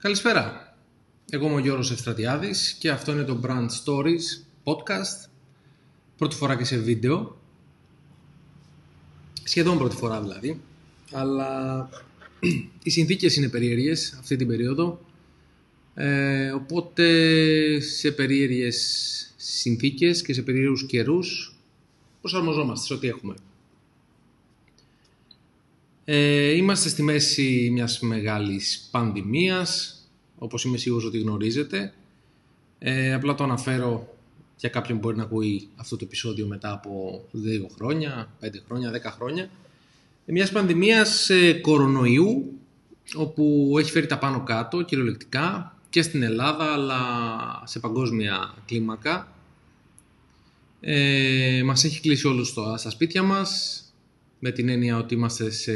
Καλησπέρα. Εγώ είμαι ο Γιώργος Ευστρατιάδης και αυτό είναι το Brand Stories podcast. Πρώτη φορά και σε βίντεο. Σχεδόν πρώτη φορά δηλαδή. Αλλά οι συνθήκες είναι περίεργες αυτή την περίοδο. Ε, οπότε σε περίεργες συνθήκες και σε περίεργους καιρούς προσαρμοζόμαστε σε ό,τι έχουμε. Ε, είμαστε στη μέση μιας μεγάλης πανδημίας, όπως είμαι σίγουρος ότι γνωρίζετε. Ε, απλά το αναφέρω για κάποιον που μπορεί να ακούει αυτό το επεισόδιο μετά από 2 χρόνια, 5 χρόνια, 10 χρόνια. Ε, μιας πανδημίας ε, κορονοϊού, όπου έχει φέρει τα πάνω κάτω κυριολεκτικά και στην Ελλάδα αλλά σε παγκόσμια κλίμακα. Ε, μας έχει κλείσει όλους στα σπίτια μας, με την έννοια ότι είμαστε σε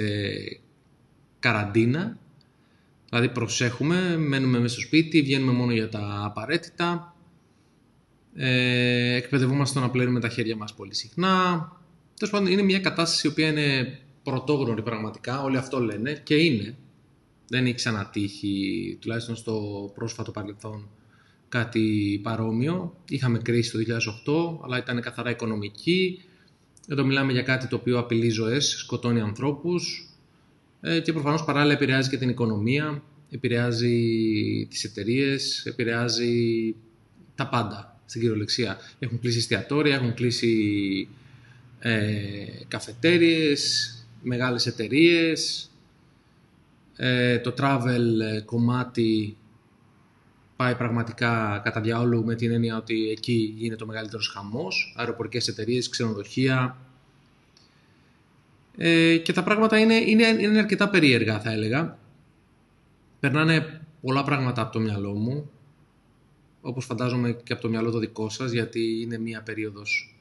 καραντίνα. Δηλαδή προσέχουμε, μένουμε μέσα στο σπίτι, βγαίνουμε μόνο για τα απαραίτητα. Ε, εκπαιδευόμαστε να πλένουμε τα χέρια μας πολύ συχνά. Τέλος πάντων είναι μια κατάσταση η οποία είναι πρωτόγνωρη πραγματικά, όλοι αυτό λένε και είναι. Δεν έχει ξανατύχει, τουλάχιστον στο πρόσφατο παρελθόν, κάτι παρόμοιο. Είχαμε κρίση το 2008, αλλά ήταν καθαρά οικονομική. Εδώ μιλάμε για κάτι το οποίο απειλεί ζωές, σκοτώνει ανθρώπους ε, και προφανώς παράλληλα επηρεάζει και την οικονομία, επηρεάζει τις εταιρείες, επηρεάζει τα πάντα στην κυριολεξία. Έχουν κλείσει εστιατόρια, έχουν κλείσει ε, καφετέριες, μεγάλες εταιρείες. Ε, το travel ε, κομμάτι πάει πραγματικά κατά διάολου με την έννοια ότι εκεί γίνεται ο μεγαλύτερος χαμός, αεροπορικές εταιρείες, ξενοδοχεία ε, και τα πράγματα είναι, είναι, είναι αρκετά περίεργα θα έλεγα. Περνάνε πολλά πράγματα από το μυαλό μου, όπως φαντάζομαι και από το μυαλό το δικό σας, γιατί είναι μία περίοδος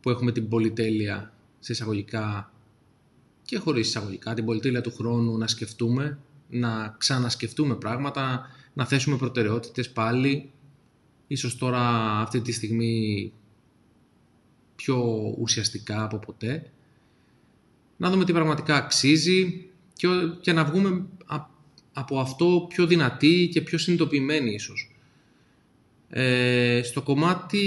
που έχουμε την πολυτέλεια σε εισαγωγικά και χωρίς εισαγωγικά, την πολυτέλεια του χρόνου να σκεφτούμε, να ξανασκεφτούμε πράγματα, να θέσουμε προτεραιότητες πάλι, ίσως τώρα αυτή τη στιγμή πιο ουσιαστικά από ποτέ, να δούμε τι πραγματικά αξίζει και, να βγούμε από αυτό πιο δυνατοί και πιο συνειδητοποιημένοι ίσως. Ε, στο κομμάτι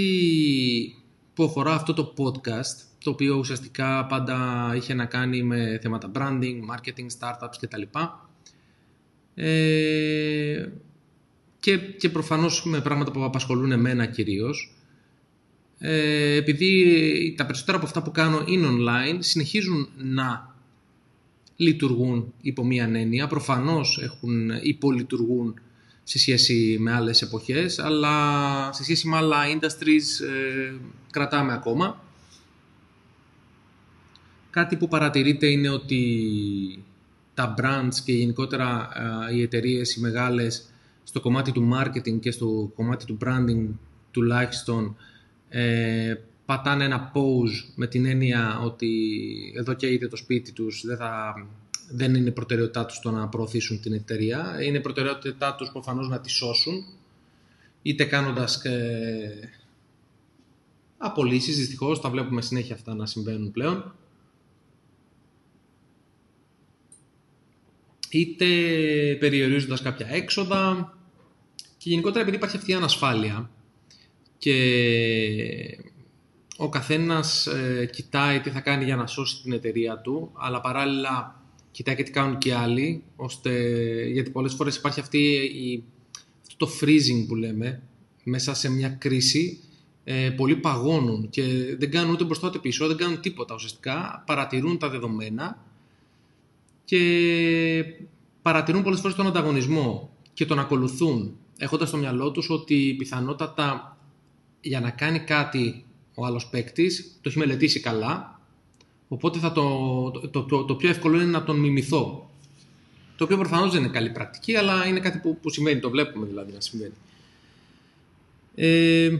που αφορά αυτό το podcast, το οποίο ουσιαστικά πάντα είχε να κάνει με θέματα branding, marketing, startups κτλ. Ε, και, και προφανώς με πράγματα που απασχολούν εμένα κυρίως. Ε, επειδή τα περισσότερα από αυτά που κάνω είναι online, συνεχίζουν να λειτουργούν υπό μία έννοια. Προφανώς έχουν υπολειτουργούν σε σχέση με άλλες εποχές, αλλά σε σχέση με άλλα industries ε, κρατάμε ακόμα. Κάτι που παρατηρείτε είναι ότι τα brands και γενικότερα ε, οι εταιρείες οι μεγάλες στο κομμάτι του marketing και στο κομμάτι του branding τουλάχιστον ε, πατάνε ένα pause με την έννοια ότι εδώ και είτε το σπίτι τους δεν, θα, δεν είναι προτεραιότητά τους το να προωθήσουν την εταιρεία. Είναι προτεραιότητά τους προφανώς να τη σώσουν είτε κάνοντας ε, απολύσεις, δυστυχώς τα βλέπουμε συνέχεια αυτά να συμβαίνουν πλέον. Είτε περιορίζοντας κάποια έξοδα. Και γενικότερα επειδή υπάρχει αυτή η ανασφάλεια και ο καθένας ε, κοιτάει τι θα κάνει για να σώσει την εταιρεία του, αλλά παράλληλα κοιτάει και τι κάνουν και άλλοι, ώστε, γιατί πολλές φορές υπάρχει αυτή η, αυτό το freezing που λέμε, μέσα σε μια κρίση, ε, πολλοί παγώνουν και δεν κάνουν ούτε μπροστά ούτε πίσω, δεν κάνουν τίποτα ουσιαστικά, παρατηρούν τα δεδομένα και παρατηρούν πολλές φορές τον ανταγωνισμό και τον ακολουθούν έχοντας στο μυαλό τους ότι πιθανότατα για να κάνει κάτι ο άλλος παίκτης το έχει μελετήσει καλά οπότε θα το, το, το, το, πιο εύκολο είναι να τον μιμηθώ το οποίο προφανώς δεν είναι καλή πρακτική αλλά είναι κάτι που, που συμβαίνει, το βλέπουμε δηλαδή να συμβαίνει. Ε,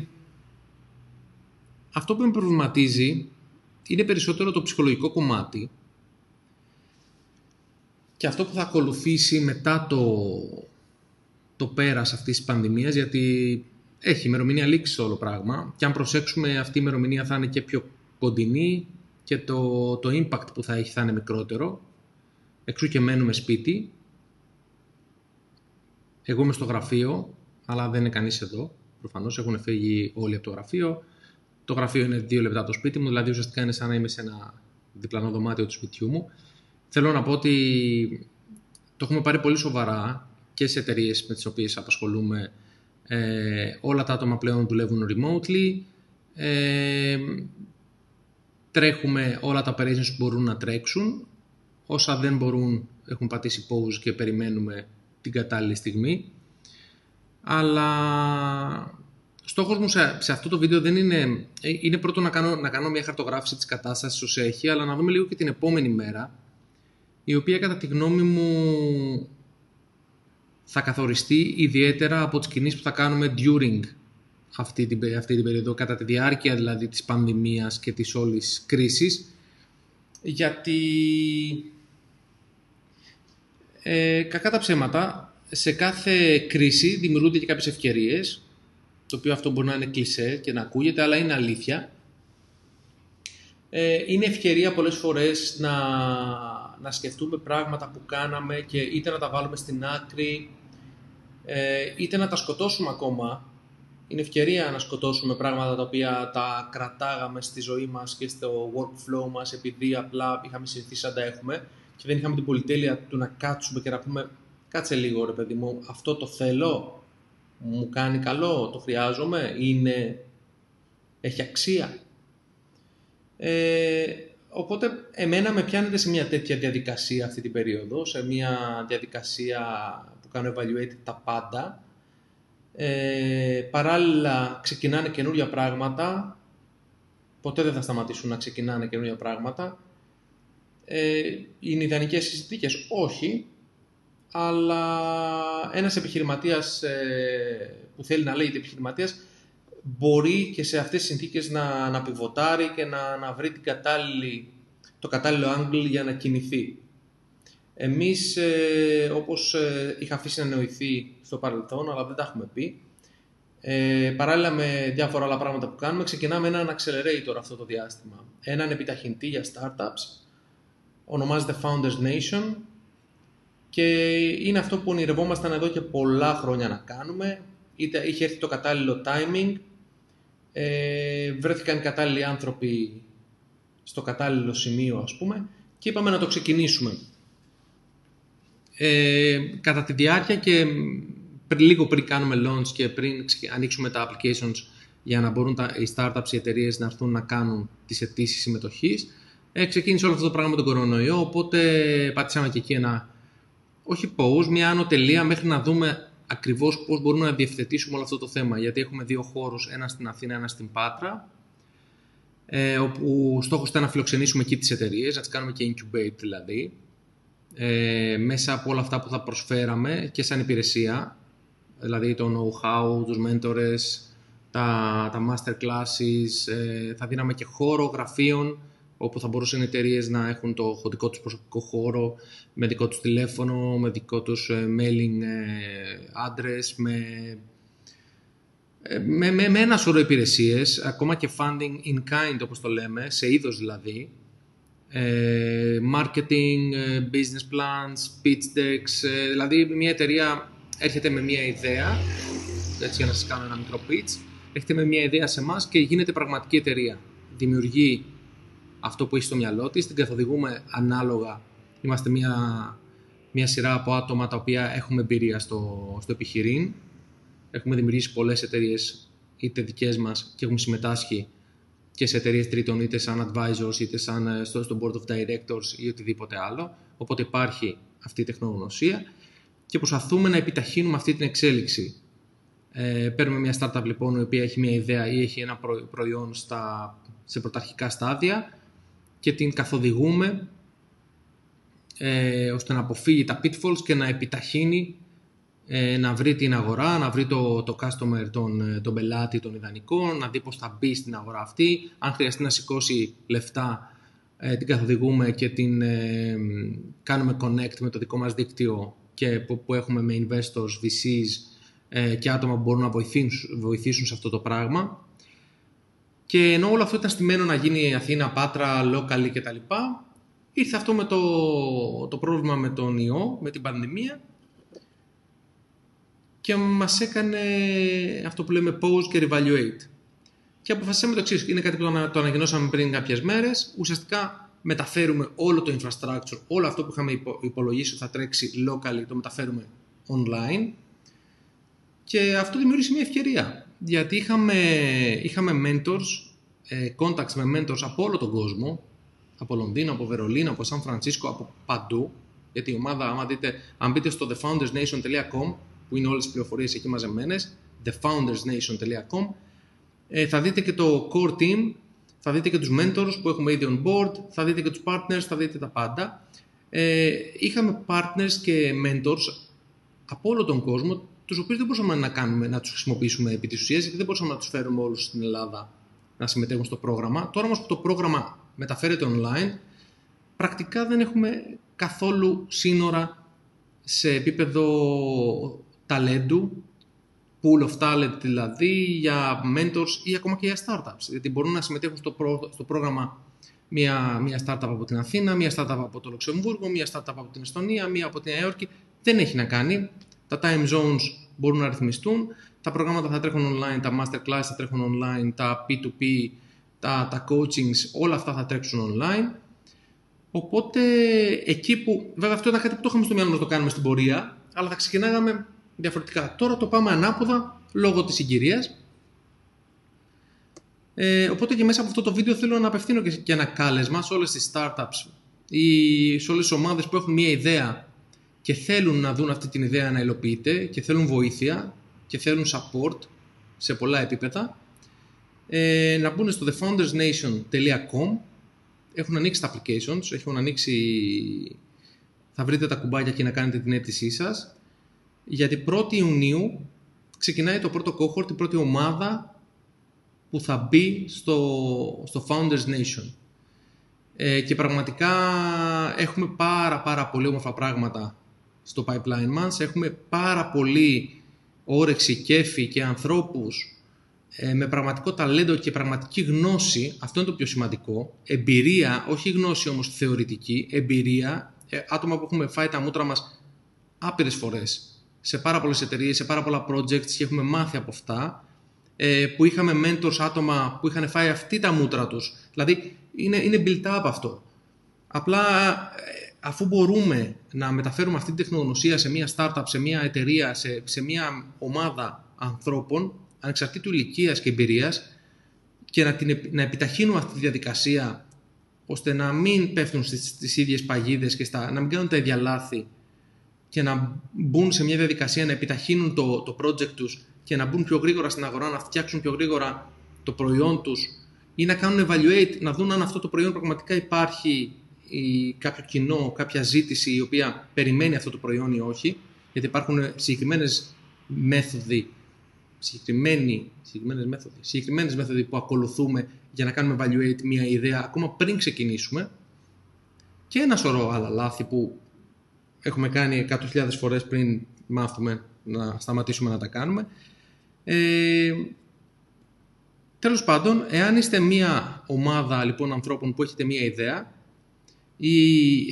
αυτό που με προβληματίζει είναι περισσότερο το ψυχολογικό κομμάτι και αυτό που θα ακολουθήσει μετά το, το πέρας αυτής της πανδημίας, γιατί έχει ημερομηνία λήξη όλο πράγμα και αν προσέξουμε αυτή η ημερομηνία θα είναι και πιο κοντινή και το, το impact που θα έχει θα είναι μικρότερο, εξού και μένουμε σπίτι. Εγώ είμαι στο γραφείο, αλλά δεν είναι κανείς εδώ. Προφανώς έχουν φύγει όλοι από το γραφείο. Το γραφείο είναι δύο λεπτά από το σπίτι μου, δηλαδή ουσιαστικά είναι σαν να είμαι σε ένα διπλανό δωμάτιο του σπιτιού μου. Θέλω να πω ότι το έχουμε πάρει πολύ σοβαρά και σε εταιρείες με τις οποίες απασχολούμε. Ε, όλα τα άτομα πλέον δουλεύουν remotely. Ε, τρέχουμε όλα τα operations που μπορούν να τρέξουν. Όσα δεν μπορούν έχουν πατήσει pause και περιμένουμε την κατάλληλη στιγμή. Αλλά στόχος μου σε, σε, αυτό το βίντεο δεν είναι... Ε, είναι πρώτο να κάνω, να κάνω μια χαρτογράφηση της κατάστασης όσο έχει, αλλά να δούμε λίγο και την επόμενη μέρα, η οποία κατά τη γνώμη μου θα καθοριστεί ιδιαίτερα από τις κινήσεις που θα κάνουμε during αυτή την, αυτή την περίοδο, κατά τη διάρκεια δηλαδή της πανδημίας και της όλης κρίσης, γιατί ε, κακά τα ψέματα, σε κάθε κρίση δημιουργούνται και κάποιες ευκαιρίες, το οποίο αυτό μπορεί να είναι κλισέ και να ακούγεται, αλλά είναι αλήθεια. Ε, είναι ευκαιρία πολλές φορές να, να σκεφτούμε πράγματα που κάναμε και είτε να τα βάλουμε στην άκρη, ε, είτε να τα σκοτώσουμε ακόμα. Είναι ευκαιρία να σκοτώσουμε πράγματα τα οποία τα κρατάγαμε στη ζωή μας και στο workflow μας επειδή απλά είχαμε συνηθίσει να τα έχουμε και δεν είχαμε την πολυτέλεια του να κάτσουμε και να πούμε κάτσε λίγο ρε παιδί μου, αυτό το θέλω, μου κάνει καλό, το χρειάζομαι, είναι, έχει αξία. Ε, οπότε εμένα με πιάνεται σε μια τέτοια διαδικασία αυτή την περίοδο, σε μια διαδικασία που κάνω evaluate τα πάντα. Ε, παράλληλα ξεκινάνε καινούργια πράγματα, ποτέ δεν θα σταματήσουν να ξεκινάνε καινούργια πράγματα. Ε, είναι ιδανικές συνθήκες, όχι, αλλά ένας επιχειρηματίας ε, που θέλει να λέγεται επιχειρηματίας μπορεί και σε αυτές τις συνθήκες να, να πιβοτάρει και να, να βρει την κατάλληλη, το κατάλληλο angle για να κινηθεί. Εμείς, ε, όπως ε, είχα αφήσει να νοηθεί στο παρελθόν, αλλά δεν τα έχουμε πει, ε, παράλληλα με διάφορα άλλα πράγματα που κάνουμε, ξεκινάμε έναν accelerator αυτό το διάστημα. Έναν επιταχυντή για startups, ονομάζεται Founders Nation και είναι αυτό που ονειρευόμασταν εδώ και πολλά χρόνια να κάνουμε. Είτε είχε έρθει το κατάλληλο timing, ε, βρέθηκαν οι κατάλληλοι άνθρωποι στο κατάλληλο σημείο ας πούμε και είπαμε να το ξεκινήσουμε. Ε, κατά τη διάρκεια και λίγο πριν κάνουμε launch και πριν ανοίξουμε τα applications για να μπορούν τα, οι startups, οι εταιρείες να έρθουν να κάνουν τις αιτήσεις συμμετοχής, ε, ξεκίνησε όλο αυτό το πράγμα με τον κορονοϊό, οπότε πάτησαμε και εκεί ένα, όχι pause, μια άνω τελεία μέχρι να δούμε ακριβώς πώς μπορούμε να διευθετήσουμε όλο αυτό το θέμα. Γιατί έχουμε δύο χώρους, ένα στην Αθήνα, ένα στην Πάτρα, ε, όπου στόχος ήταν να φιλοξενήσουμε εκεί τις εταιρείες, να τις κάνουμε και incubate δηλαδή, ε, μέσα από όλα αυτά που θα προσφέραμε και σαν υπηρεσία, δηλαδή το know-how, τους mentors, τα, τα master classes, ε, θα δίναμε και χώρο γραφείων, όπου θα μπορούσαν οι εταιρείες να έχουν το δικό τους προσωπικό χώρο, με δικό τους τηλέφωνο, με δικό τους ε, mailing ε, address, με, ε, με, με, με ένα σωρό υπηρεσίες, ακόμα και funding in kind όπως το λέμε, σε είδος δηλαδή, marketing, business plans, pitch decks, δηλαδή μια εταιρεία έρχεται με μια ιδέα, έτσι για να σας κάνω ένα μικρό pitch, έρχεται με μια ιδέα σε εμάς και γίνεται πραγματική εταιρεία. Δημιουργεί αυτό που έχει στο μυαλό της, την καθοδηγούμε ανάλογα. Είμαστε μια, μια σειρά από άτομα τα οποία έχουμε εμπειρία στο, στο επιχειρήν. Έχουμε δημιουργήσει πολλές εταιρείες είτε δικές μας και έχουμε συμμετάσχει και σε εταιρείες τρίτων είτε σαν advisors είτε σαν ε, στο, στο board of directors ή οτιδήποτε άλλο. Οπότε υπάρχει αυτή η τεχνογνωσία και προσπαθούμε να επιταχύνουμε αυτή την εξέλιξη. Ε, παίρνουμε μια startup λοιπόν η οποία έχει μια ιδέα ή έχει ένα προϊόν στα, σε πρωταρχικά στάδια και την καθοδηγούμε ε, ώστε να αποφύγει τα pitfalls και να επιταχύνει ε, να βρει την αγορά, να βρει το, το customer, τον, ε, τον πελάτη, τον ιδανικό, να δει πώς θα μπει στην αγορά αυτή. Αν χρειαστεί να σηκώσει λεφτά, ε, την καθοδηγούμε και την ε, κάνουμε connect με το δικό μας δίκτυο και που, που έχουμε με investors, VCs και άτομα που μπορούν να βοηθήσουν, βοηθήσουν σε αυτό το πράγμα. Και ενώ όλο αυτό ήταν στημένο να γίνει Αθήνα, Πάτρα, local κτλ. Ήρθε αυτό με το, το πρόβλημα με τον ιό, με την πανδημία και μας έκανε αυτό που λέμε pause και evaluate. Και αποφασίσαμε το εξής. Είναι κάτι που το ανακοινώσαμε πριν κάποιες μέρες. Ουσιαστικά μεταφέρουμε όλο το infrastructure, όλο αυτό που είχαμε υπολογίσει ότι θα τρέξει locally, το μεταφέρουμε online. Και αυτό δημιούργησε μια ευκαιρία. Γιατί είχαμε, είχαμε mentors, ε, contacts με mentors από όλο τον κόσμο, από Λονδίνο, από Βερολίνο, από Σαν Φρανσίσκο, από παντού. Γιατί η ομάδα, άμα δείτε, αν μπείτε στο thefoundersnation.com, που είναι όλες τις πληροφορίες εκεί μαζεμένες, thefoundersnation.com, ε, θα δείτε και το core team, θα δείτε και τους mentors που έχουμε ήδη on board, θα δείτε και τους partners, θα δείτε τα πάντα. Ε, είχαμε partners και mentors από όλο τον κόσμο, τους οποίους δεν μπορούσαμε να, κάνουμε, να τους χρησιμοποιήσουμε επί της ουσίας, γιατί δεν μπορούσαμε να τους φέρουμε όλους στην Ελλάδα να συμμετέχουν στο πρόγραμμα. Τώρα όμως που το πρόγραμμα μεταφέρεται online, πρακτικά δεν έχουμε καθόλου σύνορα σε επίπεδο ταλέντου pool of talent δηλαδή για mentors ή ακόμα και για startups. Γιατί μπορούν να συμμετέχουν στο, στο πρόγραμμα μια, μια startup από την Αθήνα, μια startup από το Λουξεμβούργο, μια startup από την Εστονία, μια από την Νέα Υόρκη. Δεν έχει να κάνει. Τα time zones μπορούν να ρυθμιστούν. Τα προγράμματα θα τρέχουν online, τα masterclass θα τρέχουν online, τα P2P, τα, τα coachings, όλα αυτά θα τρέξουν online. Οπότε εκεί που, βέβαια αυτό ήταν κάτι που το είχαμε στο μυαλό να το κάνουμε στην πορεία, αλλά θα ξεκινάγαμε διαφορετικά. Τώρα το πάμε ανάποδα λόγω της συγκυρίας. Ε, οπότε και μέσα από αυτό το βίντεο θέλω να απευθύνω και, ένα κάλεσμα σε όλες τις startups ή σε όλες τις ομάδες που έχουν μια ιδέα και θέλουν να δουν αυτή την ιδέα να υλοποιείται και θέλουν βοήθεια και θέλουν support σε πολλά επίπεδα ε, να μπουν στο thefoundersnation.com έχουν ανοίξει τα applications, έχουν ανοίξει θα βρείτε τα κουμπάκια και να κάνετε την αίτησή σας γιατί 1η Ιουνίου ξεκινάει το πρώτο cohort, η πρώτη ομάδα που θα μπει στο, στο Founders Nation. Ε, και πραγματικά έχουμε πάρα πάρα πολύ όμορφα πράγματα στο pipeline μας. Έχουμε πάρα πολύ όρεξη, κέφι και ανθρώπους ε, με πραγματικό ταλέντο και πραγματική γνώση. Αυτό είναι το πιο σημαντικό. Εμπειρία, όχι γνώση όμως θεωρητική, εμπειρία. Ε, άτομα που έχουμε φάει τα μούτρα μας άπειρες φορές σε πάρα πολλές εταιρείες, σε πάρα πολλά projects και έχουμε μάθει από αυτά ε, που είχαμε mentors άτομα που είχαν φάει αυτή τα μούτρα τους. Δηλαδή είναι, είναι built up αυτό. Απλά ε, αφού μπορούμε να μεταφέρουμε αυτή τη τεχνογνωσία σε μια startup, σε μια εταιρεία, σε, σε μια ομάδα ανθρώπων, ανεξαρτήτου ηλικίας και εμπειρίας, και να, την, να επιταχύνουμε αυτή τη διαδικασία ώστε να μην πέφτουν στις, στις ίδιες παγίδες και στα, να μην κάνουν τα ίδια λάθη και να μπουν σε μια διαδικασία να επιταχύνουν το, το project τους και να μπουν πιο γρήγορα στην αγορά, να φτιάξουν πιο γρήγορα το προϊόν τους ή να κάνουν evaluate, να δουν αν αυτό το προϊόν πραγματικά υπάρχει ή κάποιο κοινό, κάποια ζήτηση η οποία περιμένει αυτό το προϊόν ή όχι, γιατί υπάρχουν συγκεκριμένες μέθοδοι, συγκεκριμένοι, συγκεκριμένες μέθοδοι, συγκεκριμένες μέθοδοι που ακολουθούμε για να κάνουμε evaluate μια ιδέα ακόμα πριν ξεκινήσουμε και ένα σωρό άλλα λάθη που έχουμε κάνει 100.000 φορές πριν μάθουμε να σταματήσουμε να τα κάνουμε. Ε, τέλος πάντων, εάν είστε μία ομάδα λοιπόν ανθρώπων που έχετε μία ιδέα ή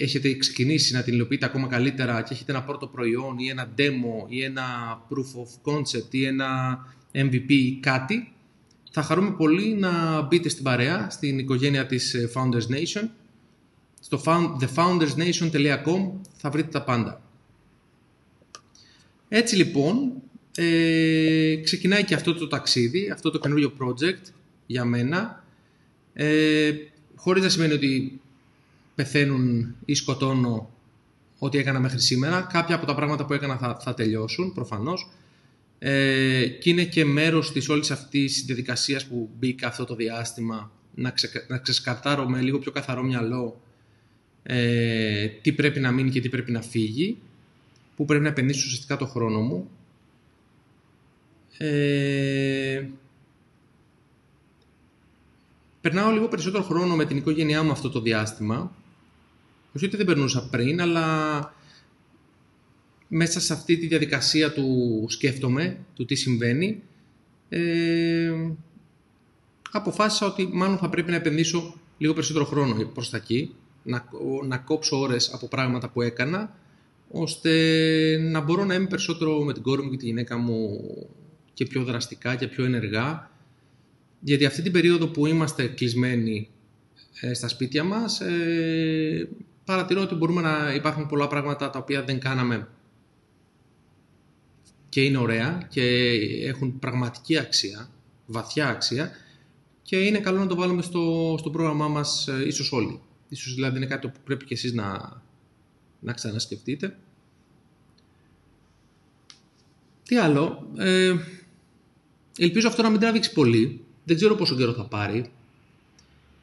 έχετε ξεκινήσει να την υλοποιείτε ακόμα καλύτερα και έχετε ένα πρώτο προϊόν ή ένα demo ή ένα proof of concept ή ένα MVP ή κάτι, θα χαρούμε πολύ να μπείτε στην παρέα, στην οικογένεια της Founders Nation στο thefoundersnation.com θα βρείτε τα πάντα. Έτσι λοιπόν, ε, ξεκινάει και αυτό το ταξίδι, αυτό το καινούριο project για μένα, ε, χωρίς να σημαίνει ότι πεθαίνουν ή σκοτώνω ό,τι έκανα μέχρι σήμερα. Κάποια από τα πράγματα που έκανα θα, θα τελειώσουν, προφανώς. Ε, και είναι και μέρος της όλης αυτής της διαδικασίας που μπήκα αυτό το διάστημα να, ξε, να ξεσκαρτάρω με λίγο πιο καθαρό μυαλό ε, τι πρέπει να μείνει και τι πρέπει να φύγει, πού πρέπει να επενδύσω ουσιαστικά το χρόνο μου. Ε, περνάω λίγο περισσότερο χρόνο με την οικογένειά μου αυτό το διάστημα. Όχι ότι δεν περνούσα πριν, αλλά μέσα σε αυτή τη διαδικασία του σκέφτομαι, του τι συμβαίνει, ε, αποφάσισα ότι μάλλον θα πρέπει να επενδύσω λίγο περισσότερο χρόνο προς τα εκεί να, να κόψω ώρες από πράγματα που έκανα, ώστε να μπορώ να είμαι περισσότερο με την κόρη μου και τη γυναίκα μου και πιο δραστικά και πιο ενεργά. Γιατί αυτή την περίοδο που είμαστε κλεισμένοι ε, στα σπίτια μας, ε, παρατηρώ ότι μπορούμε να υπάρχουν πολλά πράγματα τα οποία δεν κάναμε και είναι ωραία και έχουν πραγματική αξία, βαθιά αξία και είναι καλό να το βάλουμε στο, στο πρόγραμμά μας ε, ίσως όλοι. Ίσως δηλαδή είναι κάτι που πρέπει και εσείς να, να ξανασκεφτείτε. Τι άλλο, ε, ελπίζω αυτό να μην τραβήξει πολύ. Δεν ξέρω πόσο καιρό θα πάρει.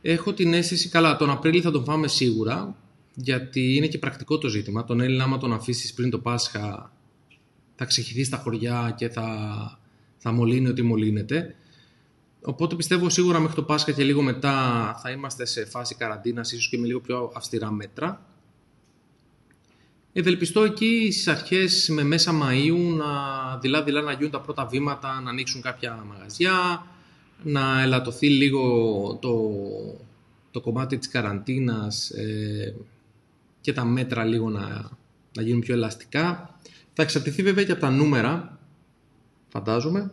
Έχω την αίσθηση, καλά, τον Απρίλιο θα τον φάμε σίγουρα, γιατί είναι και πρακτικό το ζήτημα. Τον Έλληνα, άμα τον αφήσεις πριν το Πάσχα, θα ξεχυθεί στα χωριά και θα, θα μολύνει ό,τι μολύνεται. Οπότε πιστεύω σίγουρα μέχρι το Πάσχα και λίγο μετά θα είμαστε σε φάση καραντίνας, ίσως και με λίγο πιο αυστηρά μέτρα. Ευελπιστώ εκεί στις αρχές με μέσα Μαΐου να δειλά-δειλά να γίνουν τα πρώτα βήματα, να ανοίξουν κάποια μαγαζιά, να ελαττωθεί λίγο το, το κομμάτι της καραντίνας ε, και τα μέτρα λίγο να, να γίνουν πιο ελαστικά. Θα εξαρτηθεί βέβαια και από τα νούμερα, φαντάζομαι,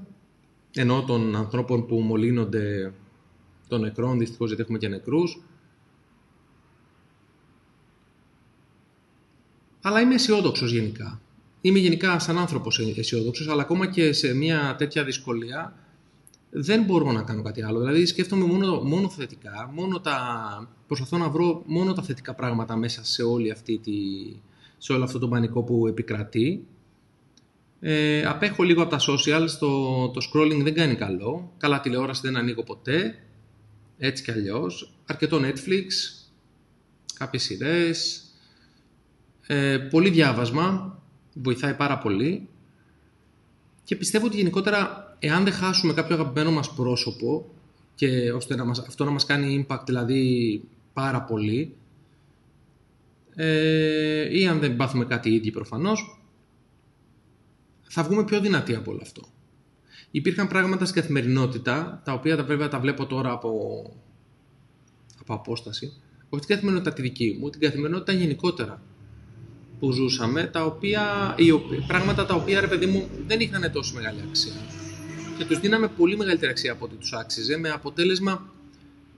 ενώ των ανθρώπων που μολύνονται των νεκρών, δυστυχώς γιατί έχουμε και νεκρούς. Αλλά είμαι αισιόδοξος γενικά. Είμαι γενικά σαν άνθρωπος αισιόδοξος, αλλά ακόμα και σε μια τέτοια δυσκολία δεν μπορώ να κάνω κάτι άλλο. Δηλαδή σκέφτομαι μόνο, μόνο θετικά, μόνο τα, προσπαθώ να βρω μόνο τα θετικά πράγματα μέσα σε, όλη αυτή τη, σε όλο αυτό το πανικό που επικρατεί ε, απέχω λίγο από τα social, το, το scrolling δεν κάνει καλό. Καλά τηλεόραση δεν ανοίγω ποτέ, έτσι κι αλλιώς. Αρκετό Netflix, κάποιες σειρές, ε, πολύ διάβασμα, βοηθάει πάρα πολύ. Και πιστεύω ότι γενικότερα, εάν δεν χάσουμε κάποιο αγαπημένο μας πρόσωπο, και ώστε να μας, αυτό να μας κάνει impact δηλαδή πάρα πολύ, ε, ή αν δεν πάθουμε κάτι ίδιο προφανώς, θα βγούμε πιο δυνατοί από όλο αυτό. Υπήρχαν πράγματα στην καθημερινότητα, τα οποία βέβαια τα βλέπω τώρα από, από απόσταση, όχι την καθημερινότητα τη δική μου, την καθημερινότητα γενικότερα που ζούσαμε, τα οποία, οι, πράγματα τα οποία ρε παιδί μου δεν είχαν τόσο μεγάλη αξία. Και τους δίναμε πολύ μεγαλύτερη αξία από ό,τι τους άξιζε, με αποτέλεσμα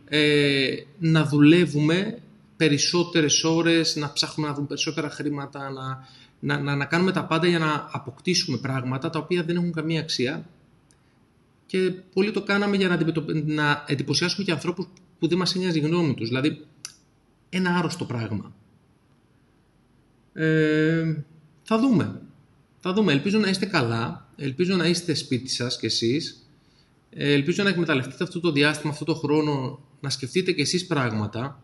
ε, να δουλεύουμε περισσότερες ώρες, να ψάχνουμε να δούμε περισσότερα χρήματα, να, να, να, να κάνουμε τα πάντα για να αποκτήσουμε πράγματα τα οποία δεν έχουν καμία αξία και πολύ το κάναμε για να, να εντυπωσιάσουμε και ανθρώπους που δεν μας ένοιαζε η γνώμη τους. Δηλαδή, ένα άρρωστο πράγμα. Ε, θα δούμε. Θα δούμε. Ελπίζω να είστε καλά. Ελπίζω να είστε σπίτι σας κι εσείς. Ε, ελπίζω να εκμεταλλευτείτε αυτό το διάστημα, αυτό το χρόνο, να σκεφτείτε κι εσείς πράγματα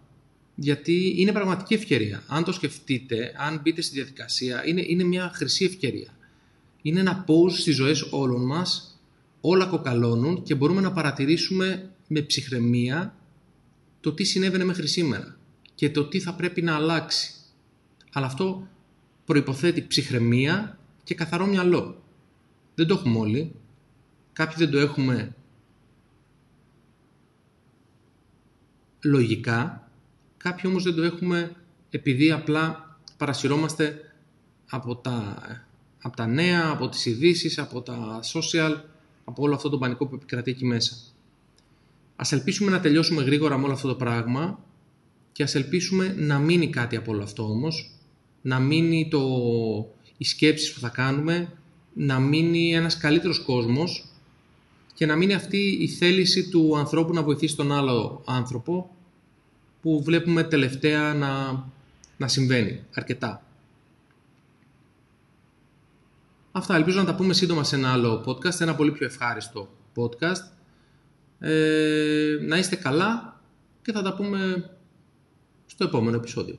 γιατί είναι πραγματική ευκαιρία. Αν το σκεφτείτε, αν μπείτε στη διαδικασία, είναι, είναι μια χρυσή ευκαιρία. Είναι ένα pause στις ζωές όλων μας, όλα κοκαλώνουν και μπορούμε να παρατηρήσουμε με ψυχραιμία το τι συνέβαινε μέχρι σήμερα και το τι θα πρέπει να αλλάξει. Αλλά αυτό προϋποθέτει ψυχραιμία και καθαρό μυαλό. Δεν το έχουμε όλοι. Κάποιοι δεν το έχουμε λογικά Κάποιοι όμως δεν το έχουμε επειδή απλά παρασυρώμαστε από τα, από τα νέα, από τις ειδήσει, από τα social, από όλο αυτό το πανικό που επικρατεί εκεί μέσα. Ας ελπίσουμε να τελειώσουμε γρήγορα με όλο αυτό το πράγμα και ας ελπίσουμε να μείνει κάτι από όλο αυτό όμως, να μείνει το, οι σκέψεις που θα κάνουμε, να μείνει ένας καλύτερος κόσμος και να μείνει αυτή η θέληση του ανθρώπου να βοηθήσει τον άλλο άνθρωπο που βλέπουμε τελευταία να, να συμβαίνει αρκετά. Αυτά, ελπίζω να τα πούμε σύντομα σε ένα άλλο podcast, ένα πολύ πιο ευχάριστο podcast. Ε, να είστε καλά και θα τα πούμε στο επόμενο επεισόδιο.